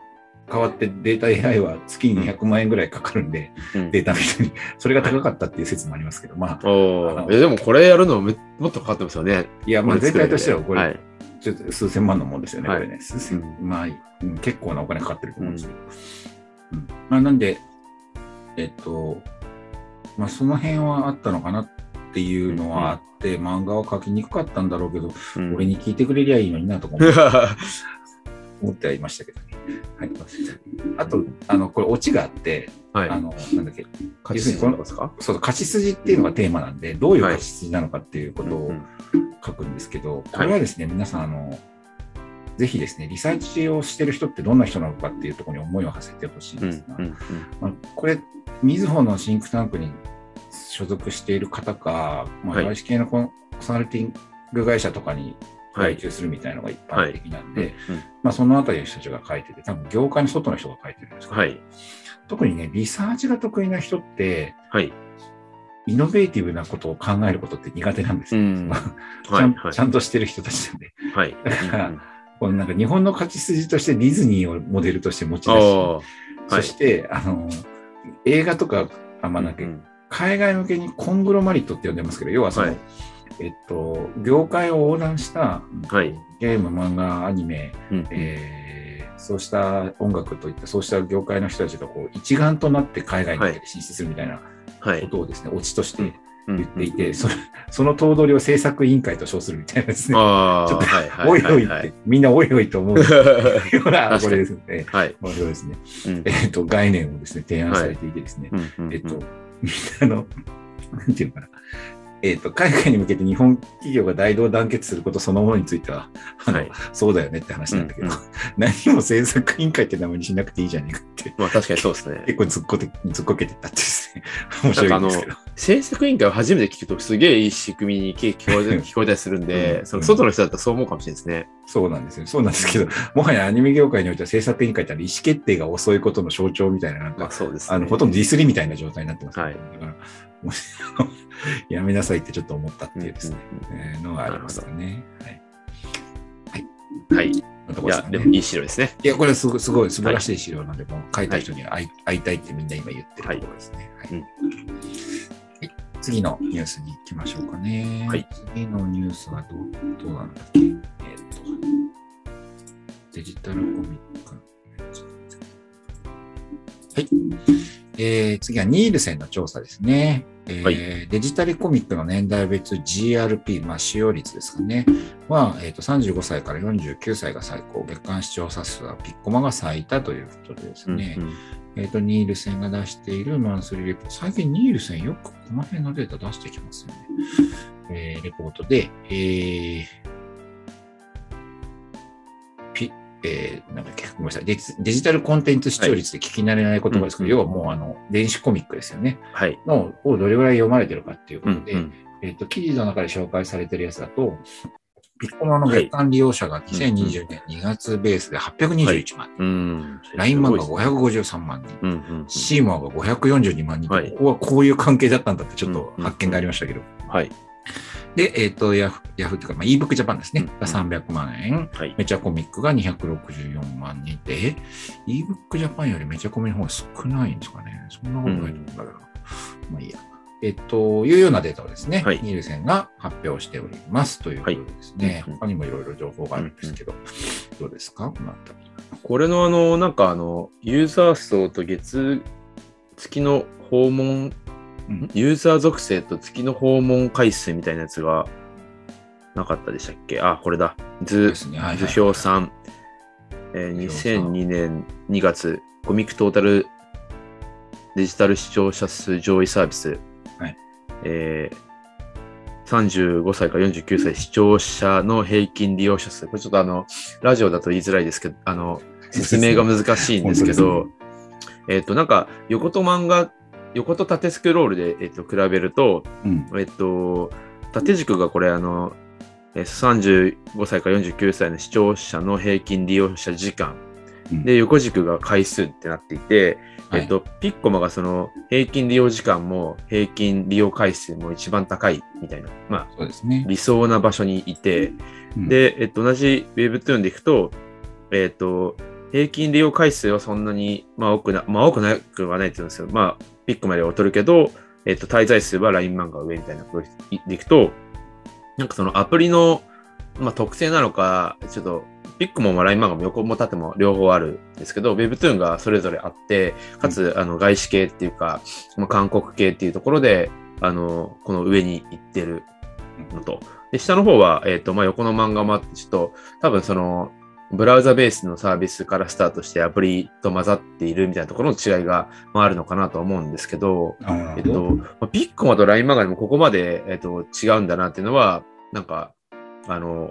代わってデータ AI は月に200万円ぐらいかかるんで、うん。データの人に、それが高かったっていう説もありますけど、まあ、おえでもこれやるのめもっとかかってますよね。いや、まあ、全体としてはこれ、はい。ちょっと数千万のもんですよね、はい。これね。数千、うん。まあ、うん結構なお金かかってると思うんですけど。うん。まあ、なんで、えっと、まあ、その辺はあったのかなっていうのはあって、漫画は描きにくかったんだろうけど、うん。俺に聞いてくれりゃいいのになとか思って 思ってはいましたけどね。はい、あと、あの、これ、オチがあって、はい。あの、なんだっけ、勝ち筋ですか？そう、勝ち筋っていうのがテーマなんで、どういう勝ち筋なのかっていうことをうん書くんですけど、これはですね、皆さん、あの、ぜひですね、リサーチをしてる人ってどんな人なのかっていうところに思いを馳せてほしいんうんですが、うんうん。まあ、これ、みずほのシンクタンクに所属している方か、まあ、はい。外資系のコンサルティング会社とかにはい外注するみたいなのが一般的なんで、うんまあ、そのあたりの人たちが書いてて、多分業界の外の人が書いてるんですけど、はい。特にね、リサーチが得意な人って、はい。イノベーティブなことを考えることって苦手なんですよ。うん。ちはい。ゃんとしてる人たちなんで。はい。だからうんこのなんか日本の勝ち筋としてディズニーをモデルとして持ち出し、そして、あの、映画とか、あまあ、なんかうん海外向けにコングロマリットって呼んでますけど、要はその、はいえっと、業界を横断した、はいゲーム、漫画、アニメ、うんえーそうした音楽といった、そうした業界の人たちがこう一丸となって海外に進出するみたいなはい。ことをですね、オチとして言言っていて、その頭取を制作委員会と称するみたいなですね。ちょっとはいはいおいおいって、はい。みんなおいおいと思うような、これですね、はい。面白いですね。うんえっと、概念をですね、提案されていてですね、えっと、みんなの、なんていうのかな、えっと、海外に向けて日本企業が大同団結することそのものについては、あのはい。そうだよねって話なんだけど、うんうん。何も政策委員会って名前にしなくていいじゃねえかって、まあ確かにそうですね。結構ずっこてずっこけてたって 面白いんですけど。政策委員会を初めて聞くとすげえいい仕組みに聞こえ 聞こえたりするんで、うんその外の人だったらそう思うかもしれないですね。そうなんですよ。そうなんですけど、もはやアニメ業界においては政策委員会って意思決定が遅いことの象徴みたいな、なんかまあ、そうです、ね。あの、ほとんどディスりみたいな状態になってます、はいだから、やめなさいってちょっと思ったっていうですね、うんえーのがありますかね。はい。はい。いのとこですか、ねやでもいい資料ですね。いや、これすごい、すごい素晴らしい資料なんで、もう書いた人には会い,、会いたいってみんな今言ってるところですね。はい。うん。はい。次のニュースに行きましょうかね。はい。次のニュースはどうどうなんだっけ？えっ、と、デジタルコミックはい。えー、次はニールセンの調査ですね。えーはいデジタルコミックの年代別 GRP、まあ、使用率ですかね。は、えー、と35歳から49歳が最高、月間視聴者数はピッコマが最多ということでですね、うんうんえっ、と、ニールセンが出しているマンスリーレポート。最近ニールセンよくこの辺のデータ出してきますよね。えーレポートで、えーえーなんだっけ、ごめんなさいデジ。デジタルコンテンツ視聴率で聞き慣れない言葉ですけど、はい要はもうあの、電子コミックですよね。はい。のをどれぐらい読まれてるかっていうことで、うんうんえっ、と、記事の中で紹介されてるやつだと、ピッコマの月間利用者が2020年2月ベースで821万人、うん。LINE 漫画すごい553万人、うんうんうん。シーマーが542万人、はいここはこういう関係だったんだってちょっと発見がありましたけど。はい。で、えっ、と、ヤフヤフーっていうか、まあ、ebook ジャパンですね。うんが300万円。はい。メチャコミックが264万人で、え ebook ジャパンよりメチャコミの方が少ないんですかね。そんなことないと思うんだけど。まあいいや。えっと、いうようなデータをですね、はいニールセンが発表しておりますということですね。はいうん他にもいろいろ情報があるんですけど、どうですか？このあたり。これのあの、なんかあの、ユーザー層と月、月の訪問、うんユーザー属性と月の訪問回数みたいなやつがなかったでしたっけ？あ、これだ。図ね。はいはい図表3。えー図表2002年2月、コミックトータルデジタル視聴者数上位サービス。はいえー35歳から49歳視聴者の平均利用者数。これちょっとあの、ラジオだと言いづらいですけど、あの、説明が難しいんですけど、えっ、と、なんか、横と漫画、横と縦スクロールで、えっ、と、比べると、うん。えっと、縦軸がこれ、あの、えー35歳から49歳の視聴者の平均利用者時間。うんで、横軸が回数ってなっていて、はいえっと、ピッコマがその平均利用時間も平均利用回数も一番高いみたいな、まあ、そうですね。理想な場所にいて、うん、で、えっと、同じ Webtoon でいくと、えっと、平均利用回数はそんなに、まあ、多くな、まあ、多くなくはないって言うんですよ。まあ、ピッコまで劣るけど、えっと、滞在数は LINE 漫画上みたいなことでいくと、なんかそのアプリの、まあ、特性なのか、ちょっと、ピックモンは LINE 漫画も横も縦も両方あるんですけど、Webtoon がそれぞれあって、かつ、あの、外資系っていうか、まあ、韓国系っていうところで、あの、この上に行ってるのと、で、下の方は、えっ、と、まあ、横の漫画もあって、ちょっと、多分その、ブラウザベースのサービスからスタートしてアプリと混ざっているみたいなところの違いが、まあ、あるのかなと思うんですけど、えっと、まあピッコマと LINE 漫画でもここまで、えっと、違うんだなっていうのは、なんか、あの、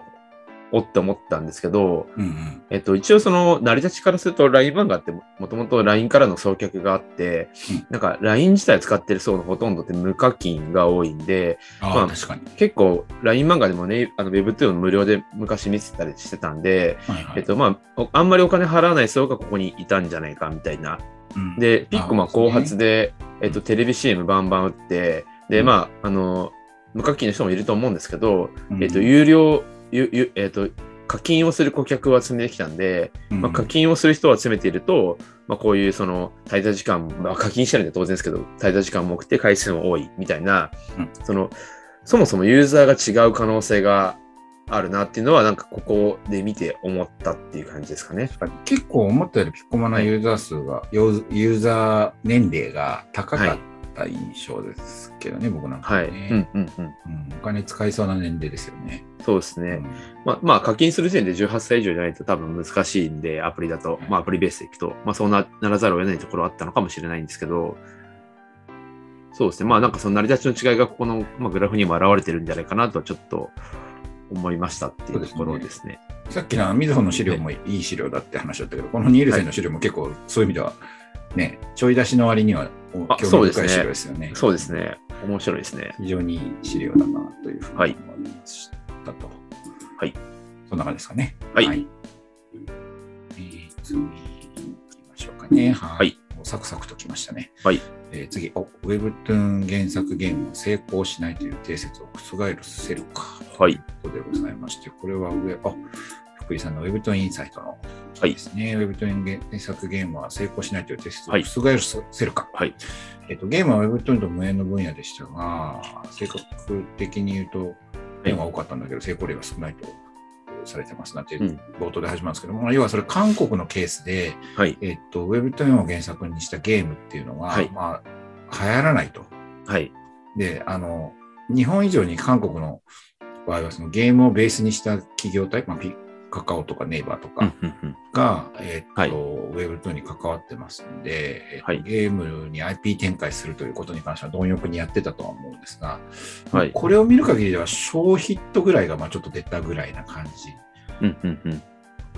おって思ったんですけど、うんうん。えっと、一応その、成り立ちからすると LINE 漫画ってもともと LINE からの送客があって、うんなんか LINE 自体使ってる層のほとんどって無課金が多いんで、まあ確かに。結構 LINE 漫画でもね、あの Webtoon 無料で昔見てたりしてたんで、はいはい。えっとまあ、おあんまりお金払わない層がここにいたんじゃないかみたいな。うんで、ピッコマ後発で、えっと、テレビ CM バンバン打って、で、うんまあ、あの、無課金の人もいると思うんですけど、うんえっと、有料、ゆゆえっと、課金をする顧客を集めてきたんで、まあ、課金をする人を集めていると、まあ、こういうその滞在時間、まあ、課金してるんで当然ですけど、滞在時間も多くて回数も多いみたいな、うん。その、そもそもユーザーが違う可能性があるなっていうのは、なんかここで見て思ったっていう感じですかね。結構思ったよりピッコマのユーザー数が、ユーユーザー年齢が高かった印象ですけどね、僕なんかはい。ね、うんうんうん。うんお金使いそうな年齢ですよね。そうですね。うんまあ、まあ、課金する時点で18歳以上じゃないと多分難しいんで、アプリだと、まあ、アプリベースでいくと、まあ、そうなならざるを得ないところはあったのかもしれないんですけど、そうですね。まあ、なんかその成り立ちの違いがここの、まあ、グラフにも表れてるんじゃないかなとはちょっと思いましたっていうところですね。さっきのみずほの資料もいい資料だって話だったけど、このニールセンの資料も結構そういう意味では、ね、ちょい出しの割にはあ興味深い資料ですよね。そうですね。面白いですね。非常にいい資料だなというふうに思いましたと。はい。そんな感じですかね。はいえー次行きましょうかね。はい。はいもうサクサクときましたね。はい。えー次、お Webtoon 原作ゲームは成功しないという定説を覆せるか。はい。ということでございまして、これは上、あ、福井さんの Webtoon インサイトのはいですね。Webtoon 原作ゲームは成功しないという定説をはい覆せるか。はい。えっと、ゲームは Webtoon と無縁の分野でしたが、性格的に言うと、縁が多かったんだけど、成功例が少ないとされてますなんてうん冒頭で始まるんですけども、要はそれ韓国のケースで、はい。えっと、Webtoon を原作にしたゲームっていうのが、はいまあ、流行らないと。はい。で、あの、日本以上に韓国の場合はそのゲームをベースにした企業体、まあ、カカオとかネイバーとうんかが、えーっと、はい。Web2 に関わってますんで、はい。ゲームに IP 展開するということに関しては貪欲にやってたとは思うんですが、はい。これを見る限りでは小ヒットぐらいがまあちょっと出たぐらいな感じうんうんうん。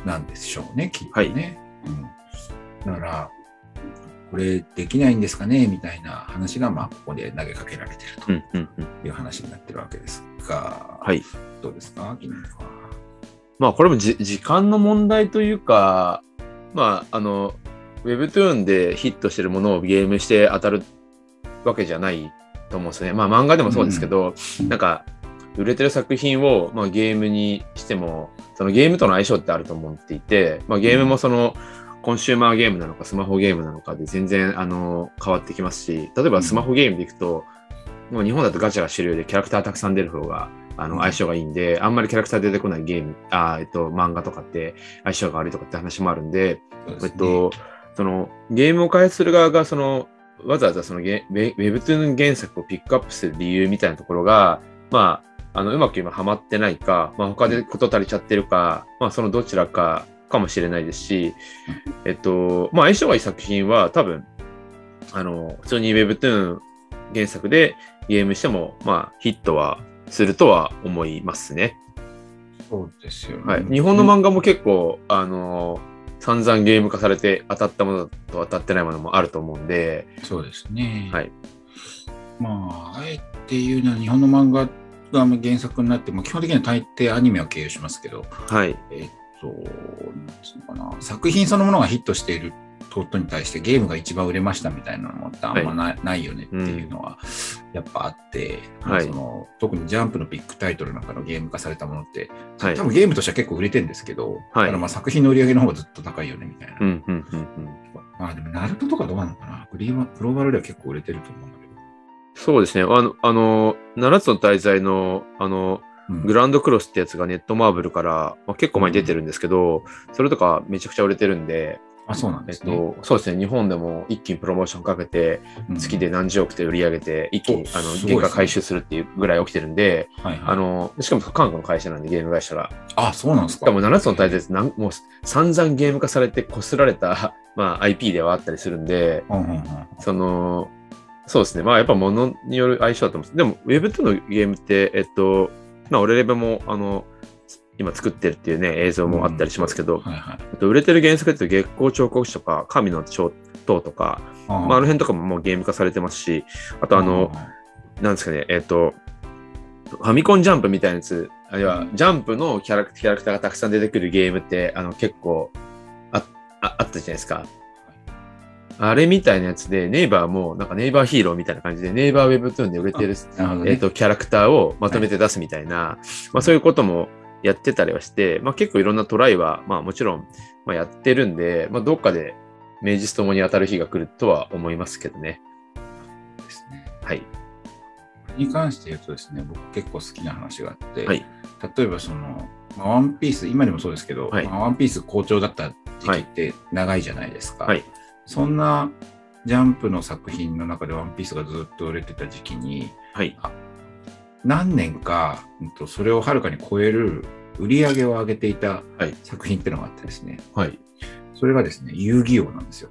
なんでしょうね、きっとね。うん、だから、これできないんですかねみたいな話が、まあ、ここで投げかけられてるという話になってるわけですが、はい。どうですか、君は。まあこれもじ時間の問題というか、まああの、Webtoon でヒットしてるものをゲームして当たるわけじゃないと思うんですよね。まあ漫画でもそうですけど、うんなんか売れてる作品を、まあ、ゲームにしても、そのゲームとの相性ってあると思っていて、まあゲームもその、コンシューマーゲームなのかスマホゲームなのかで全然あの変わってきますし、例えばスマホゲームでいくと、もう日本だとガチャが主流でキャラクターたくさん出る方があの相性がいいんで、あんまりキャラクター出てこないゲーム、あーえっと、漫画とかって相性が悪いとかって話もあるんで、ですね。えっと、そのゲームを開発する側がそのわざわざそのゲウェ Webtoon 原作をピックアップする理由みたいなところが、まあ、あのうまく今ハマってないか、まあ、他で事足りちゃってるか、まあ、そのどちらかかもしれないですし、えっと、まあ、相性がいい作品は多分、あの、普通に Webtoon 原作でゲームしても、まあ、ヒットはするとは思いますね。そうですよね。はい。日本の漫画も結構、あの、散々ゲーム化されて当たったものと当たってないものもあると思うんで、そうですね。はい。まあ、あえて言うのは日本の漫画が原作になっても、基本的には大抵アニメは経由しますけど、はい。えっと、なんつうのかな、作品そのものがヒットしていることに対してゲームが一番売れましたみたいなのってあんまない,、ないよねっていうのはやっぱあって、まあはいその特にジャンプのビッグタイトルなんかのゲーム化されたものって、はい多分ゲームとしては結構売れてるんですけど、はいまあ作品の売り上げの方がずっと高いよねみたいな。うん、うん、うん、うん。まあでも、ナルトとかどうなのかな？グリーンはグローバルでは結構売れてると思うんだけど。そうですね。あの、あの、七つの大罪の、あの、うんグランドクロスってやつがネットマーブルから、まあ、結構前に出てるんですけど、それとかめちゃくちゃ売れてるんで、あ、そうなんえっですね。と、そうですね。日本でも一気にプロモーションかけて、うん月で何十億で売り上げて、一気にあのおすごいですね原価回収するっていうぐらい起きてるんで、はいはい、あの、しかも韓国の会社なんで、ゲーム会社が。あ、そうなんですか。しかも7つの大罪なんもう散々ゲーム化されてこすられた、まあ、IP ではあったりするんで、うんうんうんその、そうですね。まあ、やっぱ物による相性だと思うんです。でも、Web2 のゲームって、えっと、まあ、俺レベも、あの、今作ってるっていうね、映像もあったりしますけど、はいはい。えっと売れてる原作って月光彫刻師とか、神の彫刀とか、あまあ、あの辺とかももうゲーム化されてますし、あとあの、なんですかね、えっと、ファミコンジャンプみたいなやつ、あるいはジャンプのキャラクキャラクターがたくさん出てくるゲームって、あの結構あああったじゃないですか。あれみたいなやつで、ネイバーも、なんかネイバーヒーローみたいな感じで、ネイバーウェブトゥーンで売れてる、ね。えっと、キャラクターをまとめて出すみたいな、まあそういうこともやってたりはして、まあ結構いろんなトライは、まあもちろん、まあやってるんで、まあどっかで名実ともに当たる日が来るとは思いますけどね。ですね。はい。に関して言うとですね、僕結構好きな話があって、はい例えばその、まあワンピース、今でもそうですけど、はいまあワンピース好調だった時期って長いじゃないですか。はいそんなジャンプの作品の中でワンピースがずっと売れてた時期に、はい。何年か、それをはるかに超える売り上げを上げていたはい作品っていうのがあってですね、はい。それがですね、遊戯王なんですよ。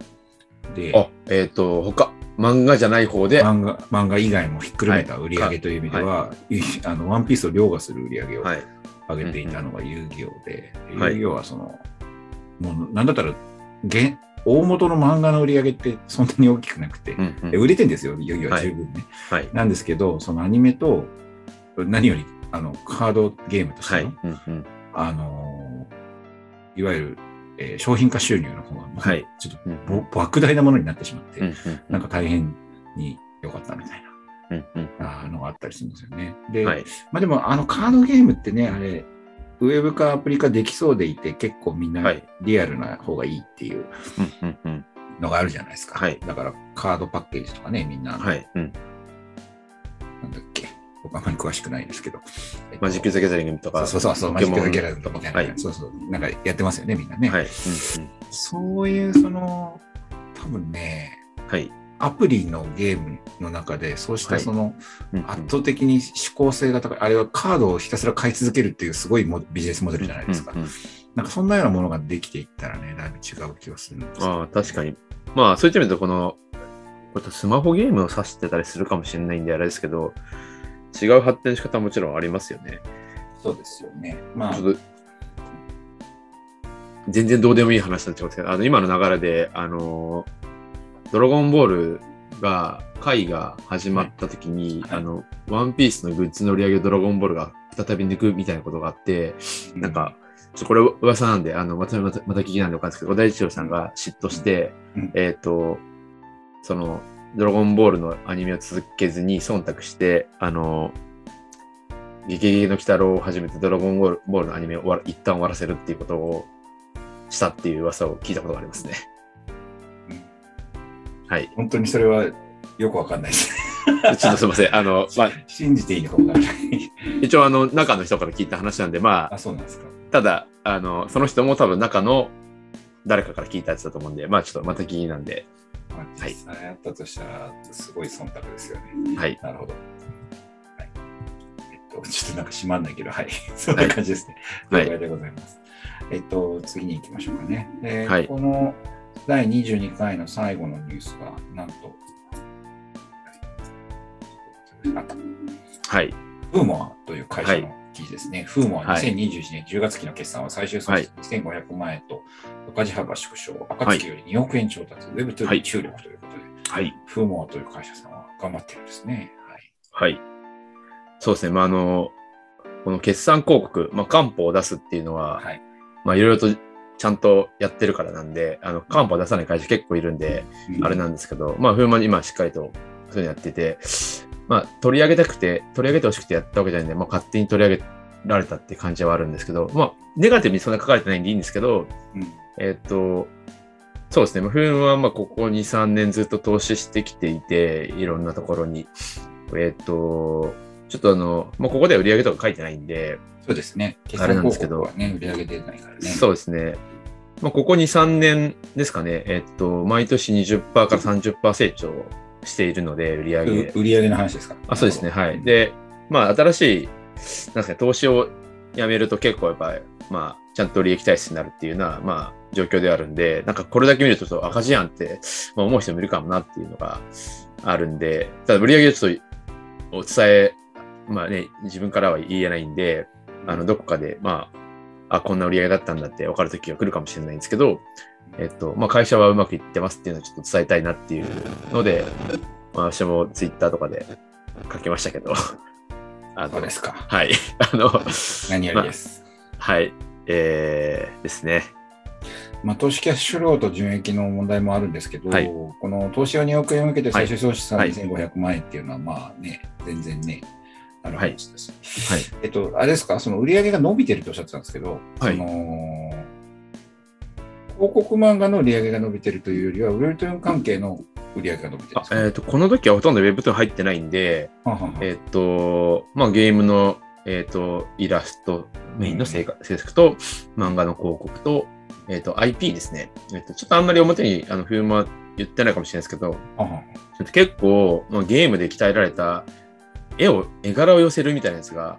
で、あ、えっ、と、他、漫画じゃない方で、漫画漫画以外もひっくるめた売り上げという意味では、いあのワンピースを凌駕する売り上げをはい。上げていたのが遊戯王で、はい遊戯王はその、もうなんだったら、現大元の漫画の売り上げってそんなに大きくなくて、うんうんで売れてんですよ、遊戯王は十分ね。はい。なんですけど、そのアニメと、何よりあのカードゲームとしての、はい。うんうん。あのいわゆる、えー商品化収入の方が、はいちょっとうんぼ莫大なものになってしまって、うんうん。なんか大変に良かったみたいうんうん。なあのがあったりするんですよね。で、はい。まあでもあのカードゲームってね、あれ、ウェブかアプリかできそうでいて、結構みんはないリアルな方がいいっていう。のがあるじゃないですか。はいだからカードパッケージとかね、みんな、はい。うん。なんだっけ、僕あんまり詳しくないですけど。えっとマジック・ザ・ギャザリングとか。そうそうそう、マジック・ザ・ギャラルトみたいな、はいそうそう、なんかやってますよね、みんなね。はい。うんそういう、その、多分ね、うん。はい。アプリのゲームの中で、そうしたその、圧倒的に指向性が高い、あれはカードをひたすら買い続けるっていうすごいモビジネスモデルじゃないですか。なんかそんなようなものができていったらね、だいぶ違う気がするんですけどああ、確かに。まあ、そういった意味でこの、これスマホゲームを指してたりするかもしれないんであれですけど、違う発展の仕方はもちろんありますよね。そうですよね。まあ。ち、ょっと全然どうでもいい話になっちゃうんですけど、あの今の流れで、あの、ドラゴンボールが、回が始まった時に、はい。あの、ワンピースのグッズの売り上げをドラゴンボールが再び抜くみたいなことがあって、なんか、ちょこれ噂なんで、あの、またまたまた聞きなんでわかんないですけど、小田一郎さんが嫉妬して、うん。えっ、と、その、ドラゴンボールのアニメを続けずに忖度して、あの、ゲゲゲの鬼太郎を始めてドラゴンボールのアニメを一旦終わらせるっていうことをしたっていう噂を聞いたことがありますね。はい。本当にそれはよくわかんないです。ちょっとすいません。あの、まあ、信じていいのかわからない。一応あの、中の人から聞いた話なんで、まああ、、そうなんですか。ただ、あの、その人も多分中の誰かから聞いたやつだと思うんで、まあちょっとまた聞きなんで、まあ、はい実際あったとしたら、すごい忖度ですよね。はい。なるほど。はい。えっと、ちょっとなんか閉まんないけど、はい。そんな感じですね。はい了解でございます。えっと、次に行きましょうかね。ではいこの第22回の最後のニュースが、なんと、あった。はい。フーモアという会社の記事ですね。フーモアはい2021年10月期の決算は最終損失2500万円と赤字幅縮小、赤月より2億円調達、Web2 に注力ということで、はい。フーモアという会社さんは頑張ってるんですね。はい。はい。そうですね。まあ、あの、この決算広告、まあ、官報を出すっていうのは、はい。まあ、いろいろとちゃんとやってるからなんで、あの、官報を出さない会社結構いるんで、あれなんですけど、まあ、フーマに今しっかりとそういうのやってて、まあ、取り上げたくて、取り上げてほしくてやったわけじゃないんで、まあ、勝手に取り上げられたって感じはあるんですけど、まあ、ネガティブにそんな書かれてないんでいいんですけど、うんえっと、そうですね。まあフームはまあここ2、3年ずっと投資してきていて、いろんなところに。えっと、ちょっとあの、まあ、ここでは売り上げとか書いてないんで、そうですね。あれなんですけどね、売り上げ出ないからね。そうですね。まあ、ここ2、3年ですかね。えっと、毎年20%から30%成長しているので、売り上売り上げの話ですか？あそうですね。はい。、で、まあ、新しい、なんですかね、投資をやめると結構やっぱり、まあ、ちゃんと利益体質になるっていうような、まあ、状況ではあるんで、なんかこれだけ見るとちょっと赤字やんって、まあ、思う人もいるかもなっていうのがあるんで、ただ売り上げをちょっとお伝え、まあね、自分からは言えないんで、あの、どこかで、まあ、あ、こんな売り上げだったんだって分かる時が来るかもしれないんですけど、えっと、まあ、会社はうまくいってますっていうのをちょっと伝えたいなっていうので、まあ、私もツイッターとかで書きましたけど、あのそうですか。はい。あの、何よりです。はい。えー、ですね。まあ、投資キャッシュフローと純益の問題もあるんですけど、はいこの投資用2億円を受けて最終損失はい3500万円っていうのは、まあね、全然ね、ある話です。はい。えっと、あれですか、その売り上げが伸びてるとおっしゃってたんですけど、はいその広告漫画の売り上げが伸びてるというよりは、ウェブトゥーン関係の売り上げが伸びてるんですか、あえっ、と、この時はほとんど Webtoon 入ってないんで、えっ、と、まあ、ゲームの、えっ、と、イラスト、メインの制作制作と、漫画の広告と、えっ、と、IP ですね。えっ、と、ちょっとあんまり表に、あの、フィルムは言ってないかもしれないですけど、結構、まあ、ゲームで鍛えられた絵を、絵柄を寄せるみたいなやつが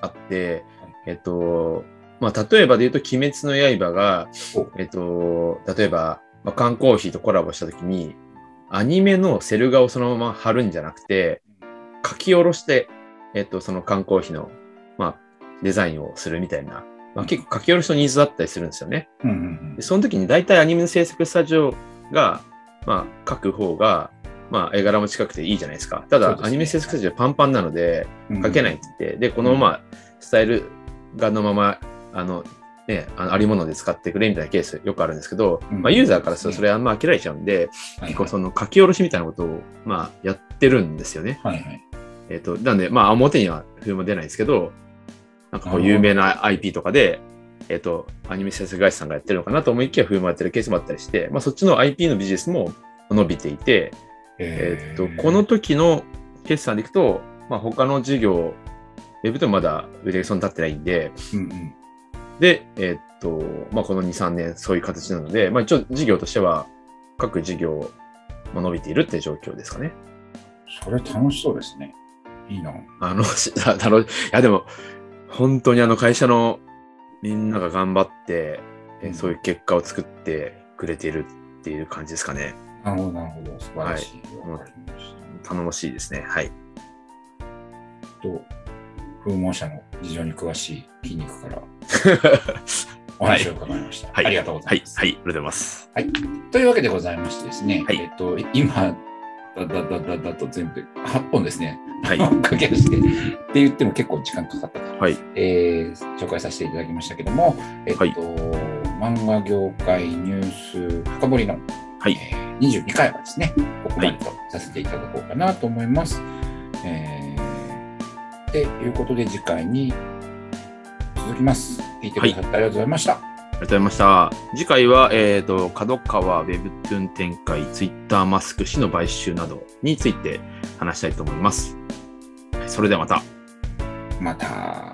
あって、えっと、まあ、例えばで言うと、鬼滅の刃がお、えっと、例えば、まあ、缶コーヒーとコラボしたときに、アニメのセル画をそのまま貼るんじゃなくて、書き下ろして、えっと、その缶コーヒーの、まあ、デザインをするみたいな、まあ、結構書き下ろしのニーズだったりするんですよね。うんうんでその時に大体アニメの制作スタジオが、まあ、書く方が、まあ、絵柄も近くていいじゃないですか。ただ、ねアニメ制作スタジオパンパンなので、うん。書けないって言って、で、この、まあ、スタイルがのまま、あの、ね、あのありもので使ってくれみたいなケースよくあるんですけど、うん。まあ、ユーザーからするとそれあんま飽きられちゃうんで、はい結構その書き下ろしみたいなことを、まあ、やってるんですよね。はいはい。えっ、と、なんで、まあ、表には風も出ないですけど、なんかこう、有名な IP とかで、えっ、と、アニメ制作会社さんがやってるのかなと思いきや、風もやってるケースもあったりして、まあ、そっちの IP のビジネスも伸びていて、えっ、と、この時の決算でいくと、まあ、他の事業、ウェブとまだ売り上げそんな立ってないんで、うんうんで、えっ、と、まあ、この2、3年そういう形なので、まあ、一応事業としては、各事業、まあ、伸びているって状況ですかね。それ楽しそうですね。いいな。あの、しあの、いやでも、本当にあの会社のみんなが頑張って、えーうんそういう結果を作ってくれてるっていう感じですかね。なるほど、なるほど。素晴らしい。はい頼もしいですね。はい。と、風毛社の事情に詳しい筋肉から お話を伺いました。はい。ありがとうございます。はい。はい。ありがとうございます。というわけでございましてですね、はいえっと、今、だだだだだと全部で8本ですね、はい。駆け足して、って言っても結構時間かかったかはい。えー紹介させていただきましたけども、えっと、はい漫画業界ニュース深掘りの、はいえー22回はですね、ここまでとさせていただこうかなと思います。えー、ということで次回に続きます。聞いてくださってありがとうございました。ありがとうございました。次回は、えっ、と、角川ウェブトゥーン展開、ツイッターマスク氏の買収などについて話したいと思います。はいそれではまた。また。